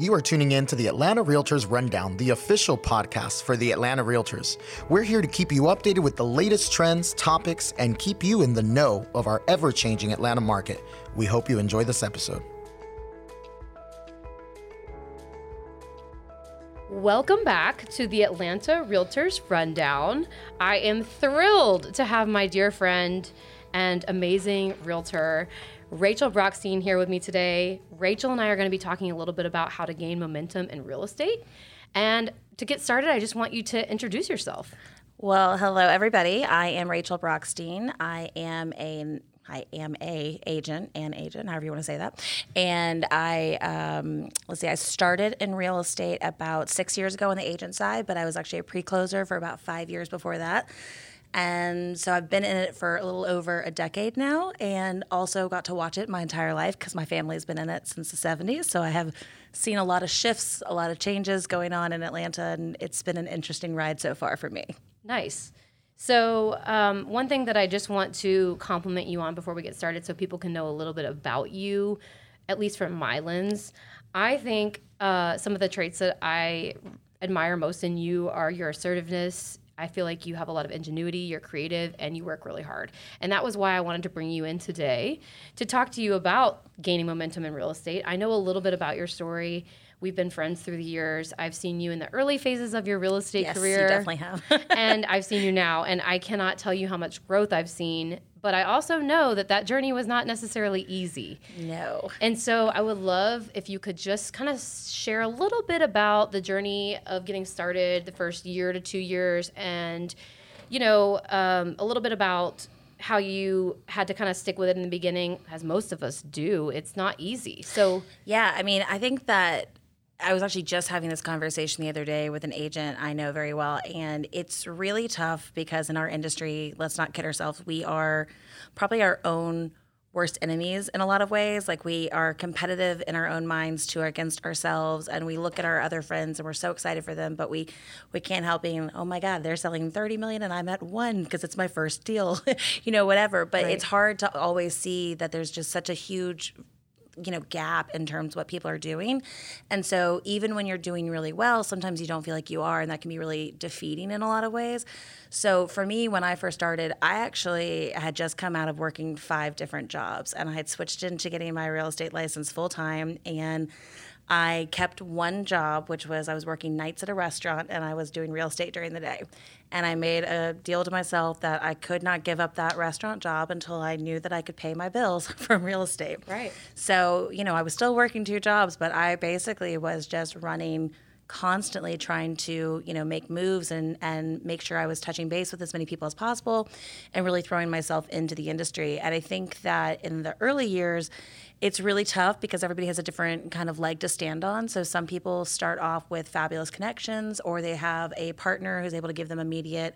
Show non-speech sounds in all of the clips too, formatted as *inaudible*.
You are tuning in to the Atlanta Realtors Rundown, the official podcast for the Atlanta Realtors. We're here to keep you updated with the latest trends, topics, and keep you in the know of our ever changing Atlanta market. We hope you enjoy this episode. Welcome back to the Atlanta Realtors Rundown. I am thrilled to have my dear friend and amazing realtor, Rachel Brochstein, here with me today. Rachel and I are going to be talking a little bit about how to gain momentum in real estate. And to get started, I just want you to introduce yourself. Well, hello everybody. I am Rachel Brochstein. I am a I am a agent and agent, however you want to say that. And I um, let's see, I started in real estate about six years ago on the agent side, but I was actually a pre-closer for about five years before that. And so I've been in it for a little over a decade now, and also got to watch it my entire life because my family has been in it since the 70s. So I have seen a lot of shifts, a lot of changes going on in Atlanta, and it's been an interesting ride so far for me. Nice. So, um, one thing that I just want to compliment you on before we get started, so people can know a little bit about you, at least from my lens, I think uh, some of the traits that I admire most in you are your assertiveness. I feel like you have a lot of ingenuity, you're creative, and you work really hard. And that was why I wanted to bring you in today to talk to you about gaining momentum in real estate. I know a little bit about your story. We've been friends through the years. I've seen you in the early phases of your real estate yes, career. You definitely have. *laughs* *laughs* and I've seen you now, and I cannot tell you how much growth I've seen. But I also know that that journey was not necessarily easy. No. And so I would love if you could just kind of share a little bit about the journey of getting started, the first year to two years, and you know um, a little bit about how you had to kind of stick with it in the beginning, as most of us do. It's not easy. So yeah, I mean, I think that I was actually just having this conversation the other day with an agent I know very well, and it's really tough because in our industry, let's not kid ourselves, we are probably our own worst enemies in a lot of ways. Like we are competitive in our own minds to against ourselves, and we look at our other friends and we're so excited for them, but we we can't help being, oh my God, they're selling thirty million and I'm at one because it's my first deal, *laughs* you know, whatever. But right. it's hard to always see that there's just such a huge you know gap in terms of what people are doing. And so even when you're doing really well sometimes you don't feel like you are and that can be really defeating in a lot of ways. So for me when i first started i actually had just come out of working five different jobs and i had switched into getting my real estate license full time and I kept one job, which was I was working nights at a restaurant and I was doing real estate during the day. And I made a deal to myself that I could not give up that restaurant job until I knew that I could pay my bills *laughs* from real estate. Right. So, you know, I was still working two jobs, but I basically was just running constantly trying to you know make moves and and make sure I was touching base with as many people as possible and really throwing myself into the industry and I think that in the early years it's really tough because everybody has a different kind of leg to stand on. So some people start off with fabulous connections, or they have a partner who's able to give them immediate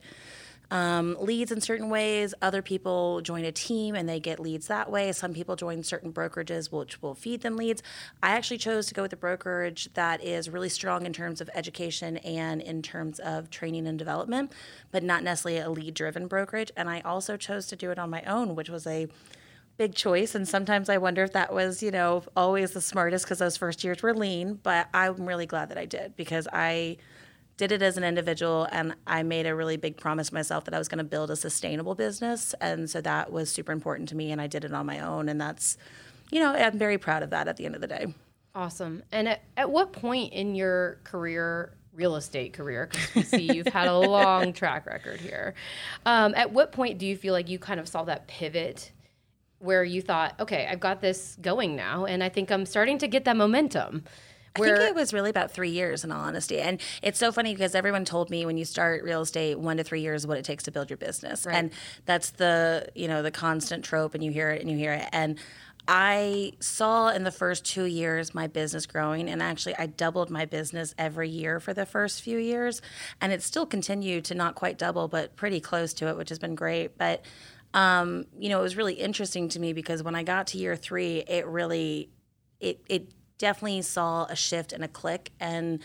um, leads in certain ways. Other people join a team and they get leads that way. Some people join certain brokerages which will feed them leads. I actually chose to go with a brokerage that is really strong in terms of education and in terms of training and development, but not necessarily a lead driven brokerage. And I also chose to do it on my own, which was a big choice and sometimes i wonder if that was you know always the smartest because those first years were lean but i'm really glad that i did because i did it as an individual and i made a really big promise to myself that i was going to build a sustainable business and so that was super important to me and i did it on my own and that's you know i'm very proud of that at the end of the day. Awesome. And at, at what point in your career real estate career because we see you've had a long *laughs* track record here um, at what point do you feel like you kind of saw that pivot where you thought, okay, I've got this going now, and I think I'm starting to get that momentum? Where, I think it was really about three years, in all honesty. And it's so funny because everyone told me when you start real estate, one to three years is what it takes to build your business, right. and that's the you know the constant trope, and you hear it and you hear it. And I saw in the first two years my business growing, and actually I doubled my business every year for the first few years, and it still continued to not quite double, but pretty close to it, which has been great. But um, you know, it was really interesting to me because when I got to year three, it really, it, it definitely saw a shift and a click. And,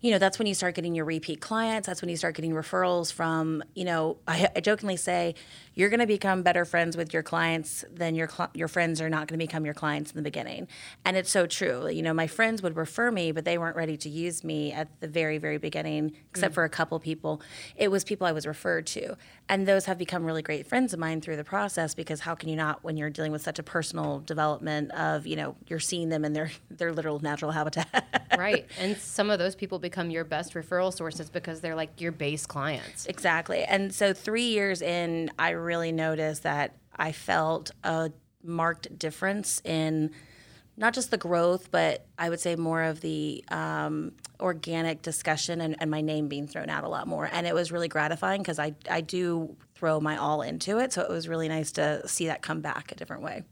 you know, that's when you start getting your repeat clients. That's when you start getting referrals from, you know, I, I jokingly say, you're going to become better friends with your clients than your cl- your friends are not going to become your clients in the beginning. And it's so true. You know, my friends would refer me, but they weren't ready to use me at the very very beginning, except mm. for a couple people. It was people I was referred to, and those have become really great friends of mine through the process because how can you not when you're dealing with such a personal development of you know you're seeing them in their their literal natural habitat. *laughs* right, and some of those people become your best referral sources because they're like your base clients. Exactly, and so three years in, I really noticed that I felt a marked difference in not just the growth, but I would say more of the um, organic discussion and, and, my name being thrown out a lot more. And it was really gratifying because I, I do throw my all into it. So it was really nice to see that come back a different way.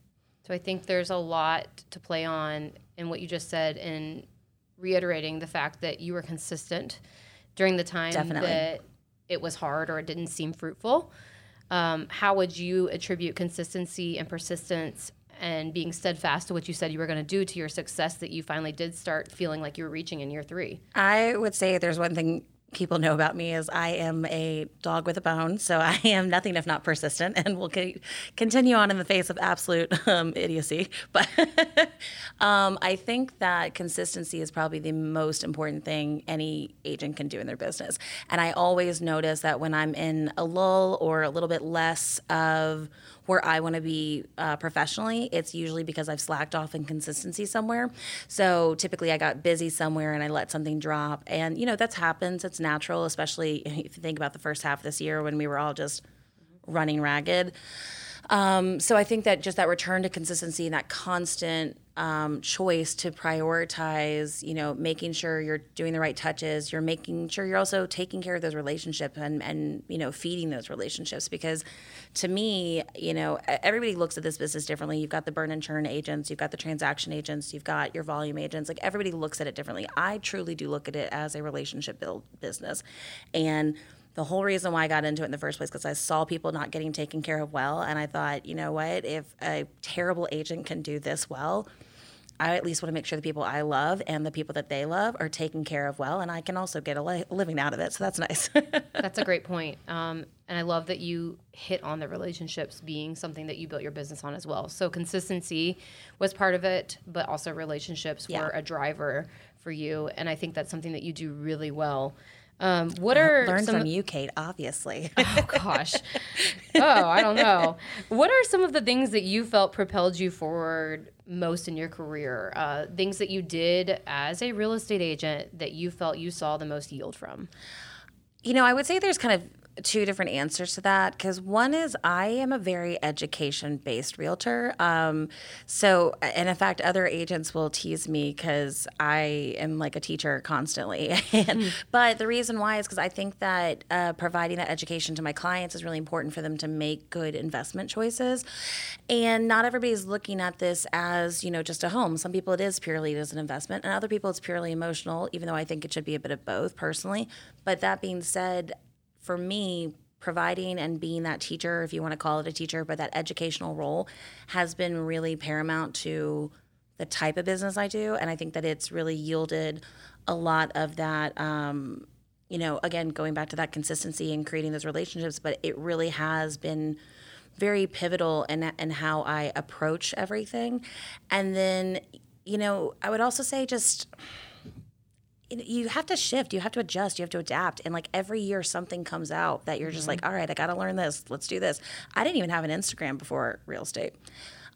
So I think there's a lot to play on in what you just said and reiterating the fact that you were consistent during the time Definitely. that it was hard or it didn't seem fruitful. Um, how would you attribute consistency and persistence and being steadfast to what you said you were going to do to your success that you finally did start feeling like you were reaching in year three? I would say there's one thing people know about me is I am a dog with a bone. So *laughs* I am nothing if not persistent and will continue on in the face of absolute um, idiocy. *laughs* But um, I think that consistency is probably the most important thing any agent can do in their business. And I always notice that when I'm in a lull or a little bit less of where I want to be uh, professionally, it's usually because I've slacked off in consistency somewhere. So typically I got busy somewhere and I let something drop. And, you know, that's happens. It's natural, especially *laughs* if you think about the first half of this year when we were all just running ragged. Um, so I think that just that return to consistency and that constant um, choice to prioritize, you know, making sure you're doing the right touches, you're making sure you're also taking care of those relationships and, and you know, feeding those relationships. Because to me, you know, everybody looks at this business differently. You've got the burn and churn agents, you've got the transaction agents, you've got your volume agents. Like everybody looks at it differently. I truly do look at it as a relationship build business. And the whole reason why I got into it in the first place because I saw people not getting taken care of well, and I thought, you know what, if a terrible agent can do this well, I at least want to make sure the people I love and the people that they love are taken care of well, and I can also get a li- living out of it. So that's nice. *laughs* that's a great point. Um, and I love that you hit on the relationships being something that you built your business on as well. So consistency was part of it, but also relationships yeah. were a driver for you. And I think that's something that you do really well. Um, what are learned some, from you, Kate? Obviously. *laughs* oh gosh. oh, I don't know. What are some of the things that you felt propelled you forward most in your career? Uh, things that you did as a real estate agent that you felt you saw the most yield from? You know, I would say there's kind of two different answers to that because one is I am a very education based realtor. Um, so, and in fact, other agents will tease me because I am like a teacher constantly. *laughs* and, mm. But the reason why is because I think that uh, providing that education to my clients is really important for them to make good investment choices. And not everybody's looking at this as, you know, just a home. Some people it is purely as an investment, and other people it's purely emotional, even though I think it should be a bit of both personally. But that being said, for me, providing and being that teacher, if you want to call it a teacher, but that educational role has been really paramount to the type of business I do. And I think that it's really yielded a lot of that. Um, you know, again, going back to that consistency and creating those relationships, but it really has been very pivotal in, in how I approach everything. And then, you know, I would also say just you have to shift you have to adjust you have to adapt and like every year something comes out that you're just mm-hmm. like all right i gotta learn this let's do this i didn't even have an instagram before real estate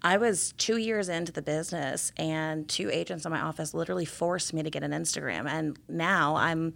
i was two years into the business and two agents in my office literally forced me to get an instagram and now i'm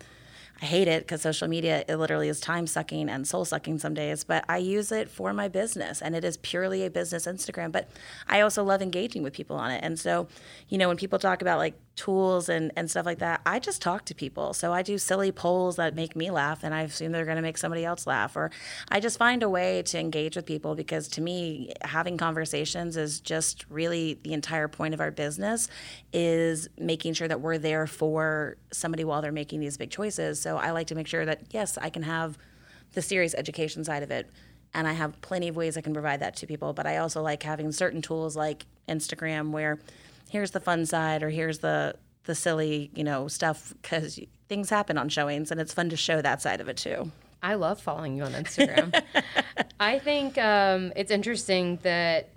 I hate it because social media it literally is time sucking and soul sucking some days, but I use it for my business and it is purely a business Instagram. But I also love engaging with people on it. And so, you know, when people talk about like tools and, and stuff like that, I just talk to people. So I do silly polls that make me laugh and I assume they're going to make somebody else laugh. Or I just find a way to engage with people because to me, having conversations is just really the entire point of our business is making sure that we're there for somebody while they're making these big choices. So I like to make sure that, yes, I can have the serious education side of it and I have plenty of ways I can provide that to people. But I also like having certain tools like Instagram where here's the fun side or here's the the silly you know stuff because things happen on showings, and it's fun to show that side of it too. I love following you on Instagram. *laughs* I think um, it's interesting that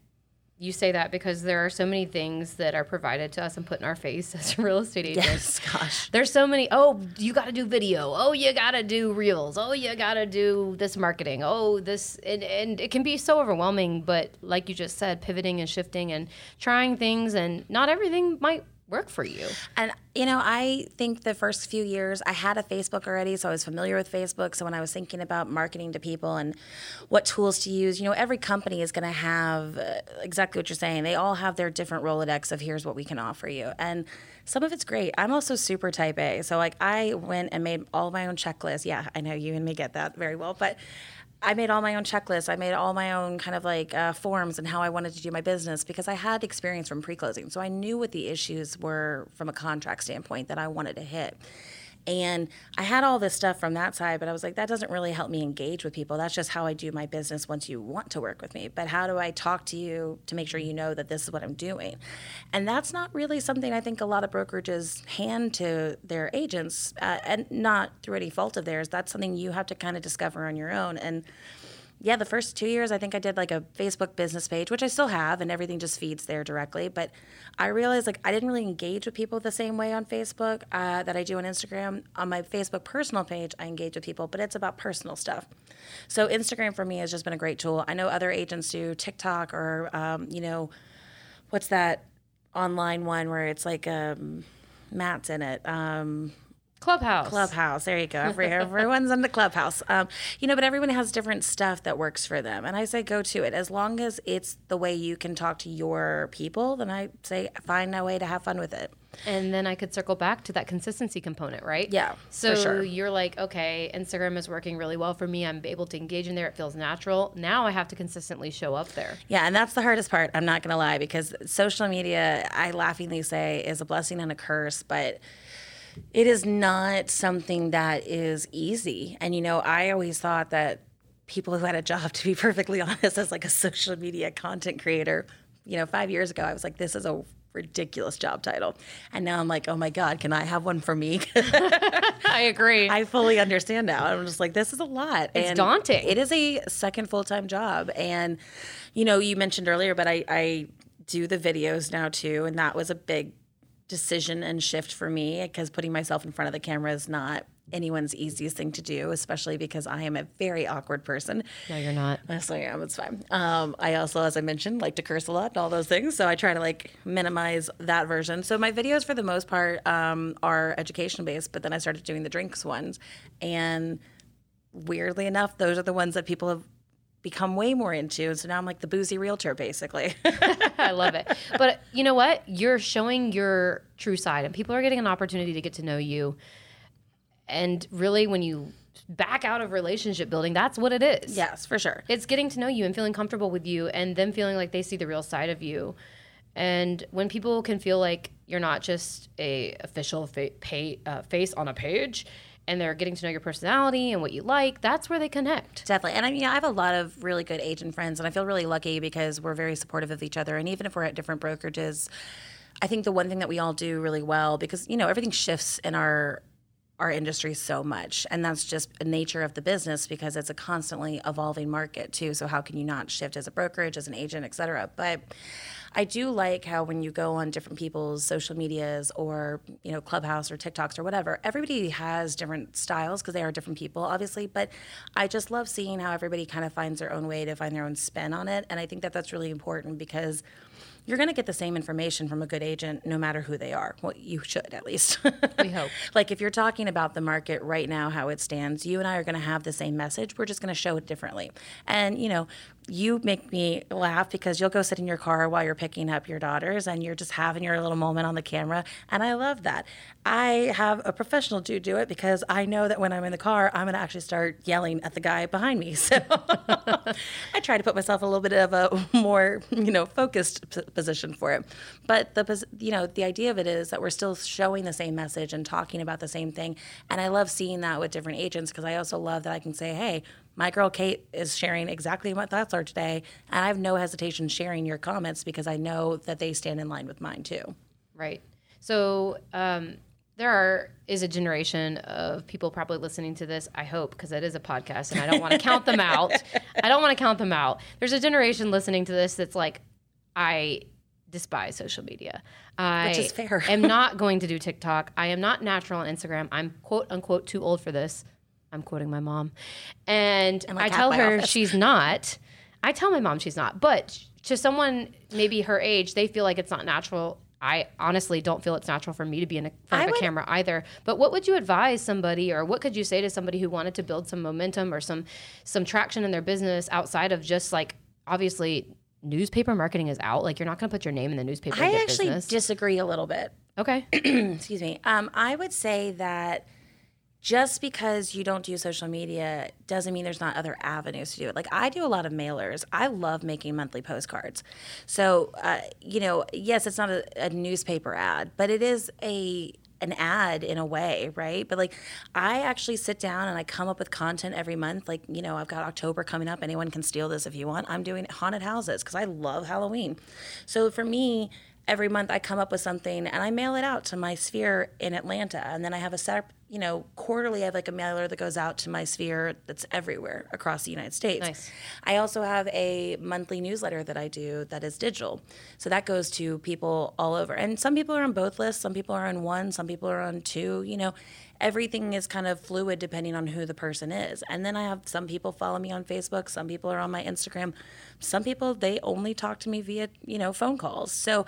you say that because there are so many things that are provided to us and put in our face *laughs* as real estate agents. Yes, gosh. There's so many. Oh, you got to do video. Oh, you got to do reels. Oh, you got to do this marketing. Oh, this and, and it can be so overwhelming. But like you just said, pivoting and shifting and trying things, and not everything might work for you. And you know, I think the first few years I had a Facebook already, so I was familiar with Facebook. So when I was thinking about marketing to people and what tools to use, you know, every company is going to have uh, exactly what you're saying. They all have their different Rolodex of here's what we can offer you. And some of it's great. I'm also super type A. So like I went and made all my own checklists. Yeah, I know you and me get that very well, but I made all my own checklists. I made all my own kind of like uh, forms and how I wanted to do my business because I had experience from pre closing. So I knew what the issues were from a contract standpoint that I wanted to hit. And I had all this stuff from that side, but I was like, that doesn't really help me engage with people. That's just how I do my business once you want to work with me. But how do I talk to you to make sure you know that this is what I'm doing? And that's not really something I think a lot of brokerages hand to their agents, uh, and not through any fault of theirs. That's something you have to kind of discover on your own. And yeah, the first two years, I think I did like a Facebook business page, which I still have, and everything just feeds there directly. But I realized like I didn't really engage with people the same way on Facebook uh, that I do on Instagram. On my Facebook personal page, I engage with people, but it's about personal stuff. So Instagram for me has just been a great tool. I know other agents do TikTok or, um, you know, what's that online one where it's like um, Matt's in it. Um, Clubhouse. Clubhouse. There you go. Every, *laughs* everyone's in the clubhouse. Um, you know, but everyone has different stuff that works for them. And I say go to it. As long as it's the way you can talk to your people, then I say find a way to have fun with it. And then I could circle back to that consistency component, right? Yeah. So sure. you're like, okay, Instagram is working really well for me. I'm able to engage in there. It feels natural. Now I have to consistently show up there. Yeah, and that's the hardest part. I'm not going to lie because social media, I laughingly say, is a blessing and a curse, but it is not something that is easy. And you know, I always thought that people who had a job, *laughs* to be perfectly honest, as like a social media content creator, you know, five years ago, I was like, this is a ridiculous job title. And now I'm like, oh my God, can I have one for me? *laughs* I agree. I fully understand now. I'm just like, this is a lot. It's daunting. It is a second full time job. And, you know, you mentioned earlier, but I, I do the videos now too. And that was a big decision and shift for me because putting myself in front of the camera is not anyone's easiest thing to do, especially because I am a very awkward person. no, you're not. Yes, I am. It's fine. Um, I also, as I mentioned, like to curse a lot and all those things. So I try to like minimize that version. So my videos, for the most part, um, are education based. But then I started doing the drinks ones, and weirdly enough, those are the ones that people have become way more into. And so now I'm like the boozy realtor, basically. *laughs* I love it. But you know what? You're showing your true side, and people are getting an opportunity to get to know you. And really, when you back out of relationship building, that's what it is. yes, for sure. It's getting to know you and feeling comfortable with you, and them feeling like they see the real side of you. And when people can feel like you're not just a official fa- pay, uh, face on a page, and they're getting to know your personality and what you like, that's where they connect. Definitely. And I mean, I have a lot of really good agent friends, and I feel really lucky because we're very supportive of each other. And even if we're at different brokerages, I think the one thing that we all do really well, because, you know, everything shifts in our our industry so much and that's just a nature of the business because it's a constantly evolving market too so how can you not shift as a brokerage as an agent et cetera but i do like how when you go on different people's social medias or you know clubhouse or tiktoks or whatever everybody has different styles because they are different people obviously but i just love seeing how everybody kind of finds their own way to find their own spin on it and i think that that's really important because you're going to get the same information from a good agent no matter who they are. Well, you should at least. We *laughs* hope. like if you're talking about the market right now, how it stands, you and I are going to have the same message. We're just going to show it differently. And, you know, you make me laugh because you'll go sit in your car while you're picking up your daughters and you're just having your little moment on the camera. And I love that. I have a professional dude do it because I know that when I'm in the car, I'm going to actually start yelling at the guy behind me. *laughs* So I try to put myself a little bit of a more, you know, focused p- position for it. But the, you know, the idea of it is that we're still showing the same message and talking about the same thing. And I love seeing that with different agents because I also love that I can say, hey, my girl Kate is sharing exactly what thoughts are today. And I have no hesitation sharing your comments because I know that they stand in line with mine too. Right. So, um, there are is a generation of people probably listening to this. I hope because it is a podcast, and I don't want to count them out. I don't want to count them out. There's a generation listening to this that's like, I despise social media. I Which is fair. am not going to do TikTok. I am not natural on Instagram. I'm quote unquote too old for this. I'm quoting my mom, and like I tell her office. she's not. I tell my mom she's not, but to someone maybe her age, they feel like it's not natural. I honestly don't feel it's natural for me to be in a, front I of a would- camera either. But what would you advise somebody, or what could you say to somebody who wanted to build some momentum or some some traction in their business outside of just like obviously newspaper marketing is out. Like you're not going to put your name in the newspaper. I actually business. disagree a little bit. okay. *clears throat* excuse me. Um, I would say that just because you don't do social media doesn't mean there's not other avenues to do it. Like I do a lot of mailers. I love making monthly postcards. So, uh, you know, yes, it's not a, a newspaper ad, but it is a an ad in a way, right? But like I actually sit down and I come up with content every month. Like, you know, I've got October coming up. Anyone can steal this if you want. I'm doing haunted houses because I love Halloween. So for me, every month I come up with something and I mail it out to my sphere in Atlanta. And then I have a set, you know, quarterly I have like a mailer that goes out to my sphere that's everywhere across the United States. Nice. I also have a monthly newsletter that I do that is digital. So that goes to people all over. And some people are on both lists, some people are on one, some people are on two, you know. Everything is kind of fluid depending on who the person is. And then I have some people follow me on Facebook, some people are on my Instagram. Some people they only talk to me via, you know, phone calls. So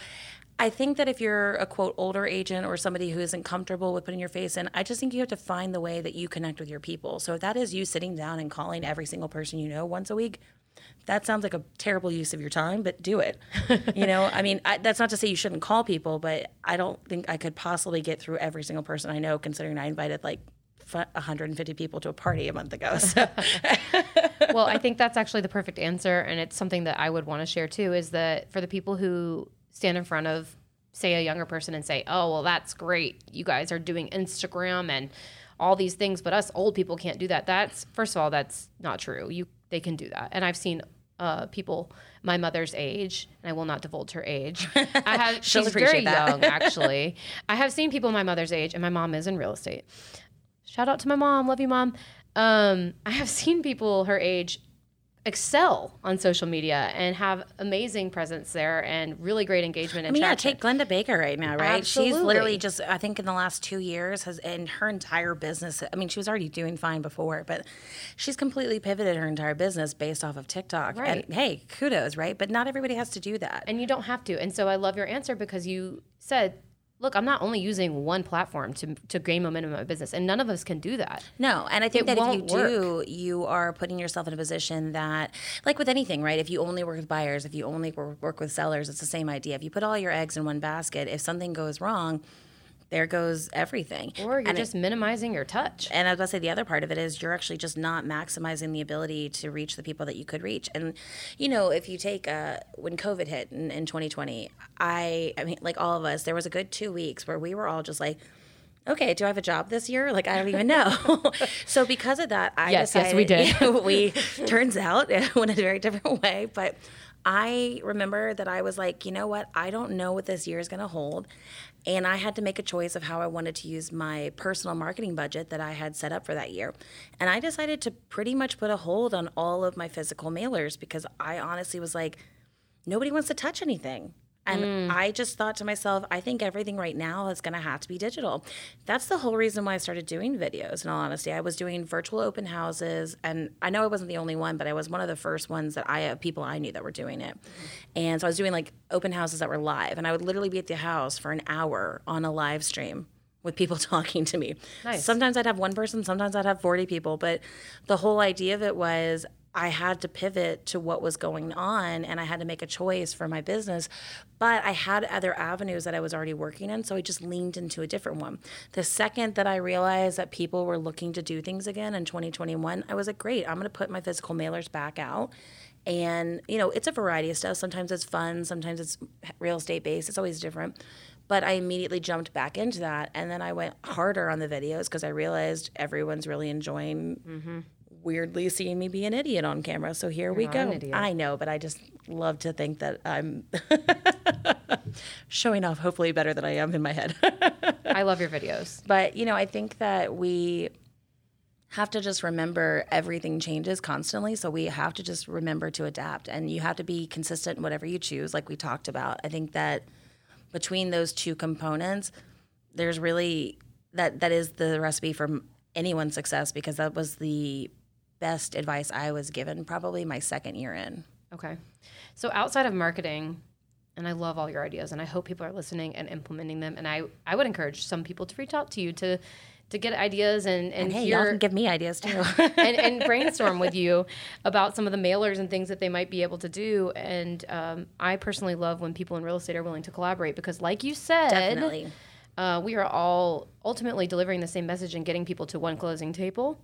I think that if you're a quote older agent or somebody who isn't comfortable with putting your face in, I just think you have to find the way that you connect with your people. So if that is you sitting down and calling every single person you know once a week, that sounds like a terrible use of your time, but do it. *laughs* you know, I mean, I, that's not to say you shouldn't call people, but I don't think I could possibly get through every single person I know, considering I invited like f- 150 people to a party a month ago. *laughs* So *laughs* well, I think that's actually the perfect answer, and it's something that I would want to share too. Is that for the people who stand in front of, say, a younger person and say, "Oh, well, that's great. You guys are doing Instagram and all these things, but us old people can't do that." That's first of all, that's not true. You they can do that, and I've seen uh, people my mother's age, and I will not divulge her age. *laughs* I have she's very that. young, *laughs* actually. I have seen people my mother's age, and my mom is in real estate. Shout out to my mom. Love you, mom. Um, I have seen people her age excel on social media and have amazing presence there and really great engagement I and mean, yeah, take Glenda Baker right now, right? Absolutely. She's literally just, I think in the last two years has, and her entire business, I mean, she was already doing fine before, but she's completely pivoted her entire business based off of TikTok. Right. And hey, kudos, right? But not everybody has to do that. and you don't have to. And so I love your answer because you said, look, I'm not only using one platform to, to gain momentum in my business, and none of us can do that. No, and I think It that if you do, you are putting yourself in a position that, like with anything, right? If you only work with buyers, if you only work with sellers, it's the same idea. If you put all your eggs in one basket, if something goes wrong, there goes everything. Or you're And it- just minimizing your touch. and I was about to say the other part of it is you're actually just not maximizing the ability to reach the people that you could reach. And you know, if you take uh, when COVID hit in, in 2020, I I mean, like all of us, there was a good two weeks where we were all just like. Okay, do I have a job this year? Like I don't even know. *laughs* so because of that, I Yes, yes, we did. *laughs* we *laughs* turns out it went a very different way, but I remember that I was like, you know what? I don't know what this year is going to hold. And I had to make a choice of how I wanted to use my personal marketing budget that I had set up for that year. And I decided to pretty much put a hold on all of my physical mailers because I honestly was like, nobody wants to touch anything. And I just thought to myself, I think everything right now is going to have to be digital. That's the whole reason why I started doing videos, in all honesty. I was doing virtual open houses, and I know I wasn't the only one, but I was one of the first ones that I, uh, people I knew that were doing it. And so I was doing like open houses that were live, and I would literally be at the house for an hour on a live stream with people *laughs* talking to me. Nice. Sometimes I'd have one person, sometimes I'd have 40 people, but the whole idea of it was I had to pivot to what was going on and I had to make a choice for my business. But I had other avenues that I was already working in, so I just leaned into a different one. The second that I realized that people were looking to do things again in 2021, I was like, great, I'm gonna put my physical mailers back out. And, you know, it's a variety of stuff. Sometimes it's fun, sometimes it's real estate based, it's always different. But I immediately jumped back into that. And then I went harder on the videos because I realized everyone's really enjoying mm-hmm. Weirdly seeing me be an idiot on camera. So here we go. I know, but I just love to think that I'm *laughs* showing off hopefully better than I am in my head. I love your *laughs* videos. But, you know, I think that we have to just remember everything changes constantly. So we have to just remember to adapt and you have to be consistent in whatever you choose, like we talked about. I think that between those two components, there's really that that is the recipe for anyone's success because that was the best advice I was given probably my second year in. Okay. So outside of marketing, and I love all your ideas and I hope people are listening and implementing them. And I, I would encourage some people to reach out to you to to get ideas and, and, And hey, hear y'all can give me ideas too. *laughs* and, and brainstorm with you about some of the mailers and things that they might be able to do. And um, I personally love when people in real estate are willing to collaborate because, like you said, Definitely. Uh, we are all ultimately delivering the same message and getting people to one closing table.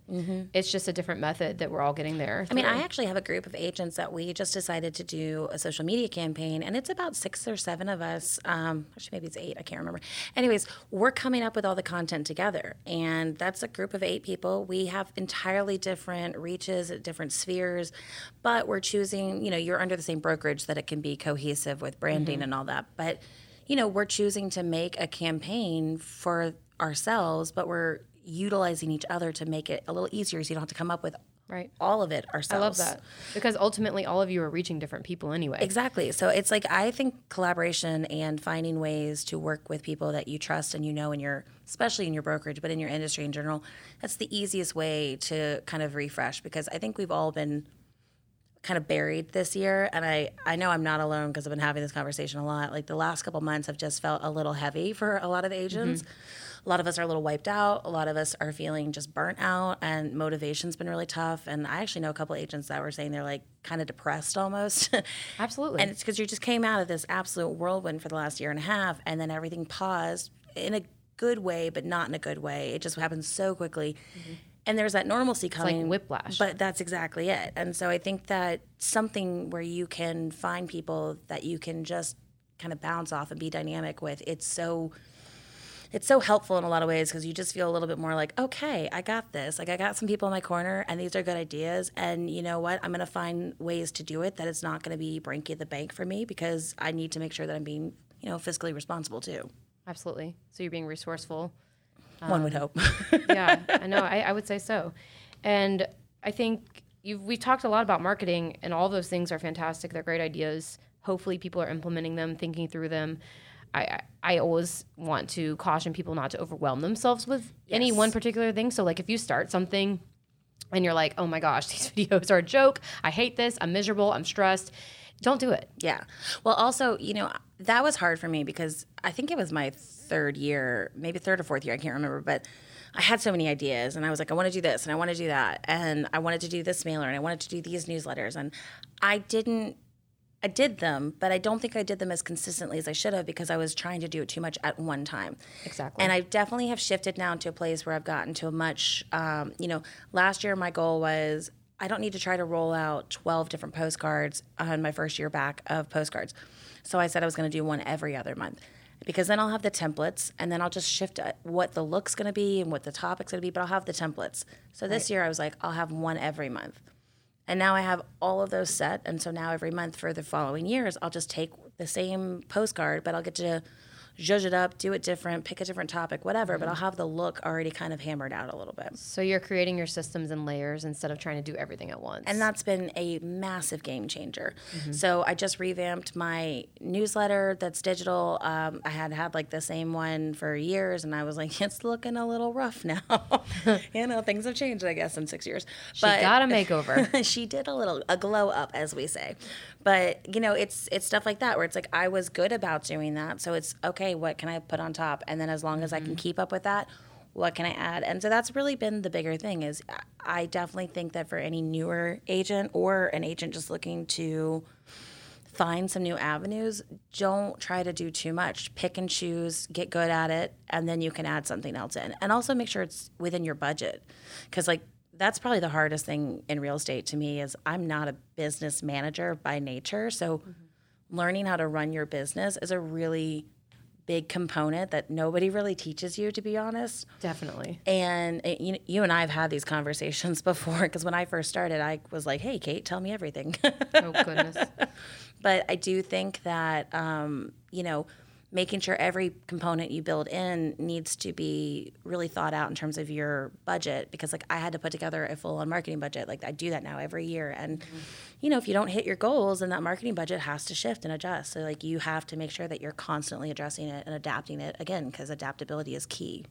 It's just a different method that we're all getting there. I mean. I actually have a group of agents that we just decided to do a social media campaign, and it's about six or seven of us. Um, actually, maybe it's eight. I can't remember. Anyways, we're coming up with all the content together, and that's a group of eight people. We have entirely different reaches at different spheres, but we're choosing. You know, you're under the same brokerage that it can be cohesive with branding and all that, but you know, we're choosing to make a campaign for ourselves, but we're utilizing each other to make it a little easier so you don't have to come up with right. all of it ourselves. I love that because ultimately all of you are reaching different people anyway. Exactly. So it's like I think collaboration and finding ways to work with people that you trust and you know in your especially in your brokerage, but in your industry in general, that's the easiest way to kind of refresh because I think we've all been kind of buried this year and I I know I'm not alone because I've been having this conversation a lot. Like the last couple months have just felt a little heavy for a lot of mm-hmm. agents. A lot of us are a little wiped out. A lot of us are feeling just burnt out and motivation's been really tough and I actually know a couple agents that were saying they're like kind of depressed almost. *laughs* Absolutely. And it's because you just came out of this absolute whirlwind for the last year and a half, and then everything paused in a good way, but not in a good way. It just happened so quickly. Mm-hmm. And there's that normalcy like coming. whiplash. But that's exactly it. And so I think that something where you can find people that you can just kind of bounce off and be dynamic with, it's so it's so helpful in a lot of ways because you just feel a little bit more like, okay, I got this. Like I got some people in my corner, and these are good ideas. And you know what? I'm going to find ways to do it that it's not going to be breaking the bank for me because I need to make sure that I'm being, you know, fiscally responsible too. Absolutely. So you're being resourceful. One would um, hope. *laughs* yeah, I know. *laughs* I, I would say so. And I think you've, we've talked a lot about marketing, and all those things are fantastic. They're great ideas. Hopefully, people are implementing them, thinking through them. I, I, I always want to caution people not to overwhelm themselves with any one particular thing. So, like, if you start something and you're like, oh my gosh, *laughs* these videos are a joke, I hate this, I'm miserable, I'm stressed, don't do it. Yeah. Well, also, you know, that was hard for me because I think it was my third year, maybe third or fourth year, I can't remember, but I had so many ideas and I was like, I want to do this and I want to do that. And I wanted to do this mailer and I wanted to do these newsletters. And I didn't, I did them, but I don't think I did them as consistently as I should have because I was trying to do it too much at one time. Exactly. And I definitely have shifted now to a place where I've gotten to a much, um, you know, last year my goal was I don't need to try to roll out 12 different postcards on my first year back of postcards. So I said I was going to do one every other month because then I'll have the templates and then I'll just shift uh, what the look's going to be and what the topic's going to be, but I'll have the templates. So this year I was like, I'll have one every month. And now I have all of those set. And so now every month for the following years, I'll just take the same postcard, but I'll get to zhuzh it up, do it different, pick a different topic, whatever. But I'll have the look already kind of hammered out a little bit. so you're creating your systems and layers instead of trying to do everything at once. And that's been a massive game changer. So I just revamped my newsletter that's digital. Um, I had had like the same one for years, and I was like, *laughs* it's looking a little rough now. *laughs* *laughs* you know, things have changed, I guess, in six years. she got a makeover. she did a little a glow up as we say but you know it's it's stuff like that where it's like i was good about doing that so it's okay what can i put on top? And then as long as i can mm-hmm. keep up with that what can i add? And so that's really been the bigger thing is i definitely think that for any newer agent or an agent just looking to find some new avenues don't try to do too much. Pick and choose get good at it and then you can add something else in. And also make sure it's within your budget. Because like that's probably the hardest thing in real estate to me is i'm not a business manager by nature. So mm-hmm. learning how to run your business is a really big component that nobody really teaches you to be honest Definitely. and uh, you, you and I have had these conversations *laughs* before because when I first started, I was like, "Hey, Kate, tell me everything." Oh goodness. *laughs* but I do think that um, you know making sure every component you build in needs to be really thought out in terms of your budget because like I had to put together a full on marketing budget. Like I do that now every year. And mm-hmm. you know if you don't hit your goals then that marketing budget has to shift and adjust. So like you have to make sure that you're constantly addressing it and adapting it again because adaptability is key.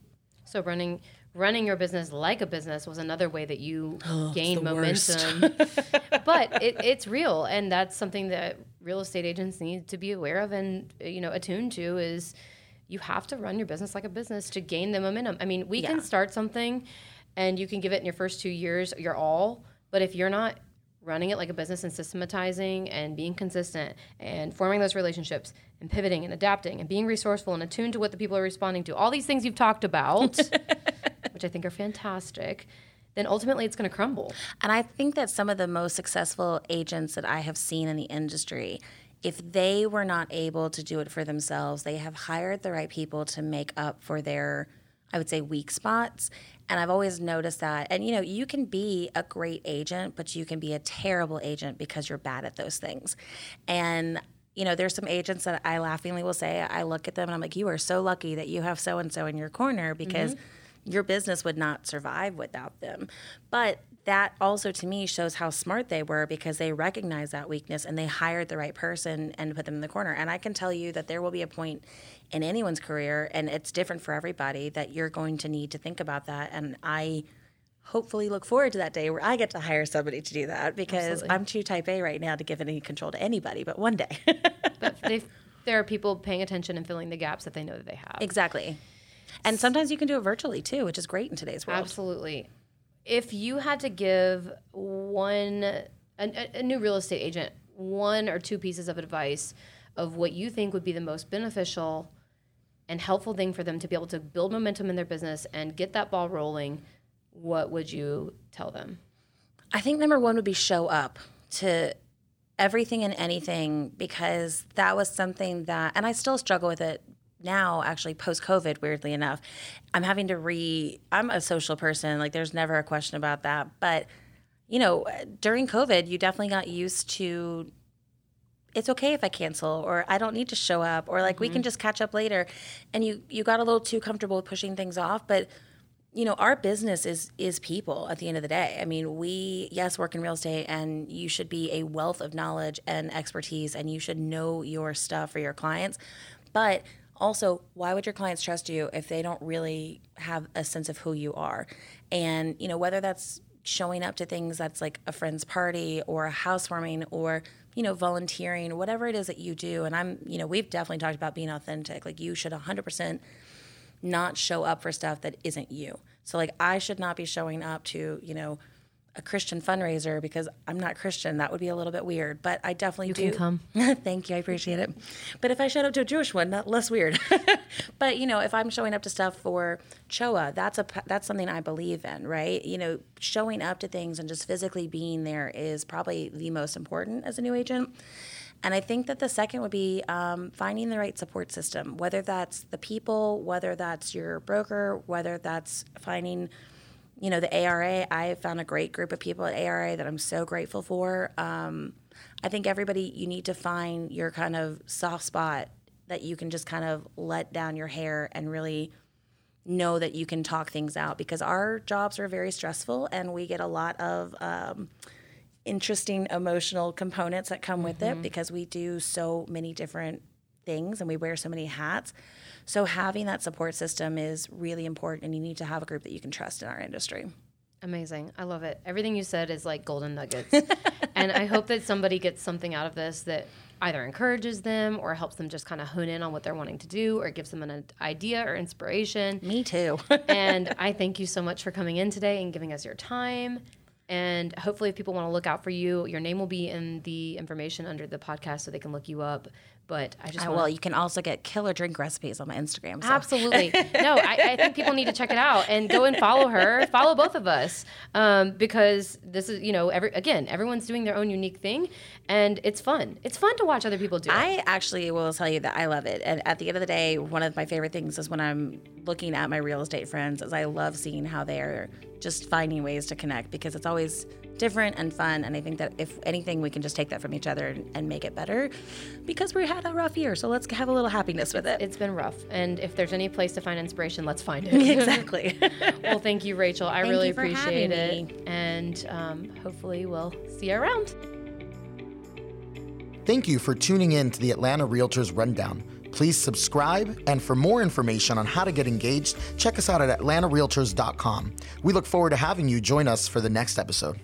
So running running your business like a business was another way that you *gasps* oh, gained momentum. *laughs* but it, it's real, and that's something that real estate agents need to be aware of and you know attuned to is you have to run your business like a business to gain the momentum. I mean, we yeah. can start something and you can give it in your first two years your all, but if you're not running it like a business and systematizing and being consistent and forming those relationships and pivoting and adapting and being resourceful and attuned to what the people are responding to, all these things you've talked about, *laughs* which I think are fantastic, then ultimately it's going to crumble. And I think that some of the most successful agents that I have seen in the industry, if they were not able to do it for themselves, they have hired the right people to make up for their I would say weak spots. And I've always noticed that. And you know, you can be a great agent, but you can be a terrible agent because you're bad at those things. And you know, there's some agents that I laughingly will say, I look at them and I'm like, you are so lucky that you have so and so in your corner because mm-hmm. Your business would not survive without them. But that also to me shows how smart they were because they recognized that weakness and they hired the right person and put them in the corner. And I can tell you that there will be a point in anyone's career, and it's different for everybody, that you're going to need to think about that. And I hopefully look forward to that day where I get to hire somebody to do that because Absolutely. I'm too type A right now to give any control to anybody, but one day. *laughs* but there are people paying attention and filling the gaps that they know that they have. Exactly. And sometimes you can do it virtually too, which is great in today's world. Absolutely if you had to give one a, a, new real estate agent one or two pieces of advice of what you think would be the most beneficial and helpful thing for them to be able to build momentum in their business and get that ball rolling, what would you tell them? I think number one would be show up to everything and anything because that was something that, and I still struggle with it now actually post covid weirdly enough i'm having to re i'm a social person like there's never a question about that but you know during covid you definitely got used to it's okay if i cancel or i don't need to show up or like mm-hmm. we can mm-hmm. just catch up later and you you got a little too comfortable with pushing things off but you know our business is is people at the end of the day i mean we yes work in real estate and you should be a wealth of knowledge and expertise and you should know your stuff for your clients but also, why would your clients trust you if they don't really have a sense of who you are? And, you know, whether that's showing up to things that's like a friend's party or a housewarming or, you know, volunteering, whatever it is that you do. And I'm, you know, we've definitely talked about being authentic. Like, you should 100% not show up for stuff that isn't you. So, like, I should not be showing up to, you know, a Christian fundraiser because I'm not Christian. That would be a little bit weird, but I definitely you do. come. *laughs* Thank you. I appreciate it. But if I showed up to a Jewish one, not less weird. *laughs* but you know, if I'm showing up to stuff for Choa, that's a that's something I believe in, right? You know, showing up to things and just physically being there is probably the most important as a new agent. And I think that the second would be um, finding the right support system, whether that's the people, whether that's your broker, whether that's finding you know, the ARA, I found a great group of people at ARA that I'm so grateful for. Um, I think everybody, you need to find your kind of soft spot that you can just kind of let down your hair and really know that you can talk things out because our jobs are very stressful and we get a lot of um, interesting emotional components that come mm-hmm. with it mm-hmm. because we do so many different things and we wear so many hats. So having that support system is really important, and you need to have a group that you can trust in our industry. Amazing. I love it. Everything you said is like golden nuggets. *laughs* and I hope that somebody gets something out of this that either encourages them or helps them just kind of hone in on what they're wanting to do or gives them an idea or inspiration. Me too. *laughs* and I thank you so much for coming in today and giving us your time. And hopefully, if people want to look out for you, your name will be in the information under the podcast so they can look you up. But I just uh, well, you can also get killer drink recipes on my Instagram. So. Absolutely, *laughs* no, I, I, think people need to check it out and go and follow her, *laughs* follow both of us, um, because this is you know every again everyone's doing their own unique thing, and it's fun. It's fun to watch other people do. I actually will tell you that I love it, and at the end of the day, one of my favorite things is when I'm looking at my real estate friends, is I love seeing how they're just finding ways to connect because it's always different and fun. And I think that if anything, we can just take that from each other and, and make it better because we had a rough year. So let's have a little happiness with it. It's been rough. And if there's any place to find inspiration, let's find *laughs* it. exactly. *laughs* well, thank you, Rachel. I Thank really you for appreciate having it. And um, hopefully, we'll see you around. Thank you for tuning in to the Atlanta Realtors Rundown. Please subscribe, and for more information on how to get engaged, check us out at atlantarealtors.com. We look forward to having you join us for the next episode.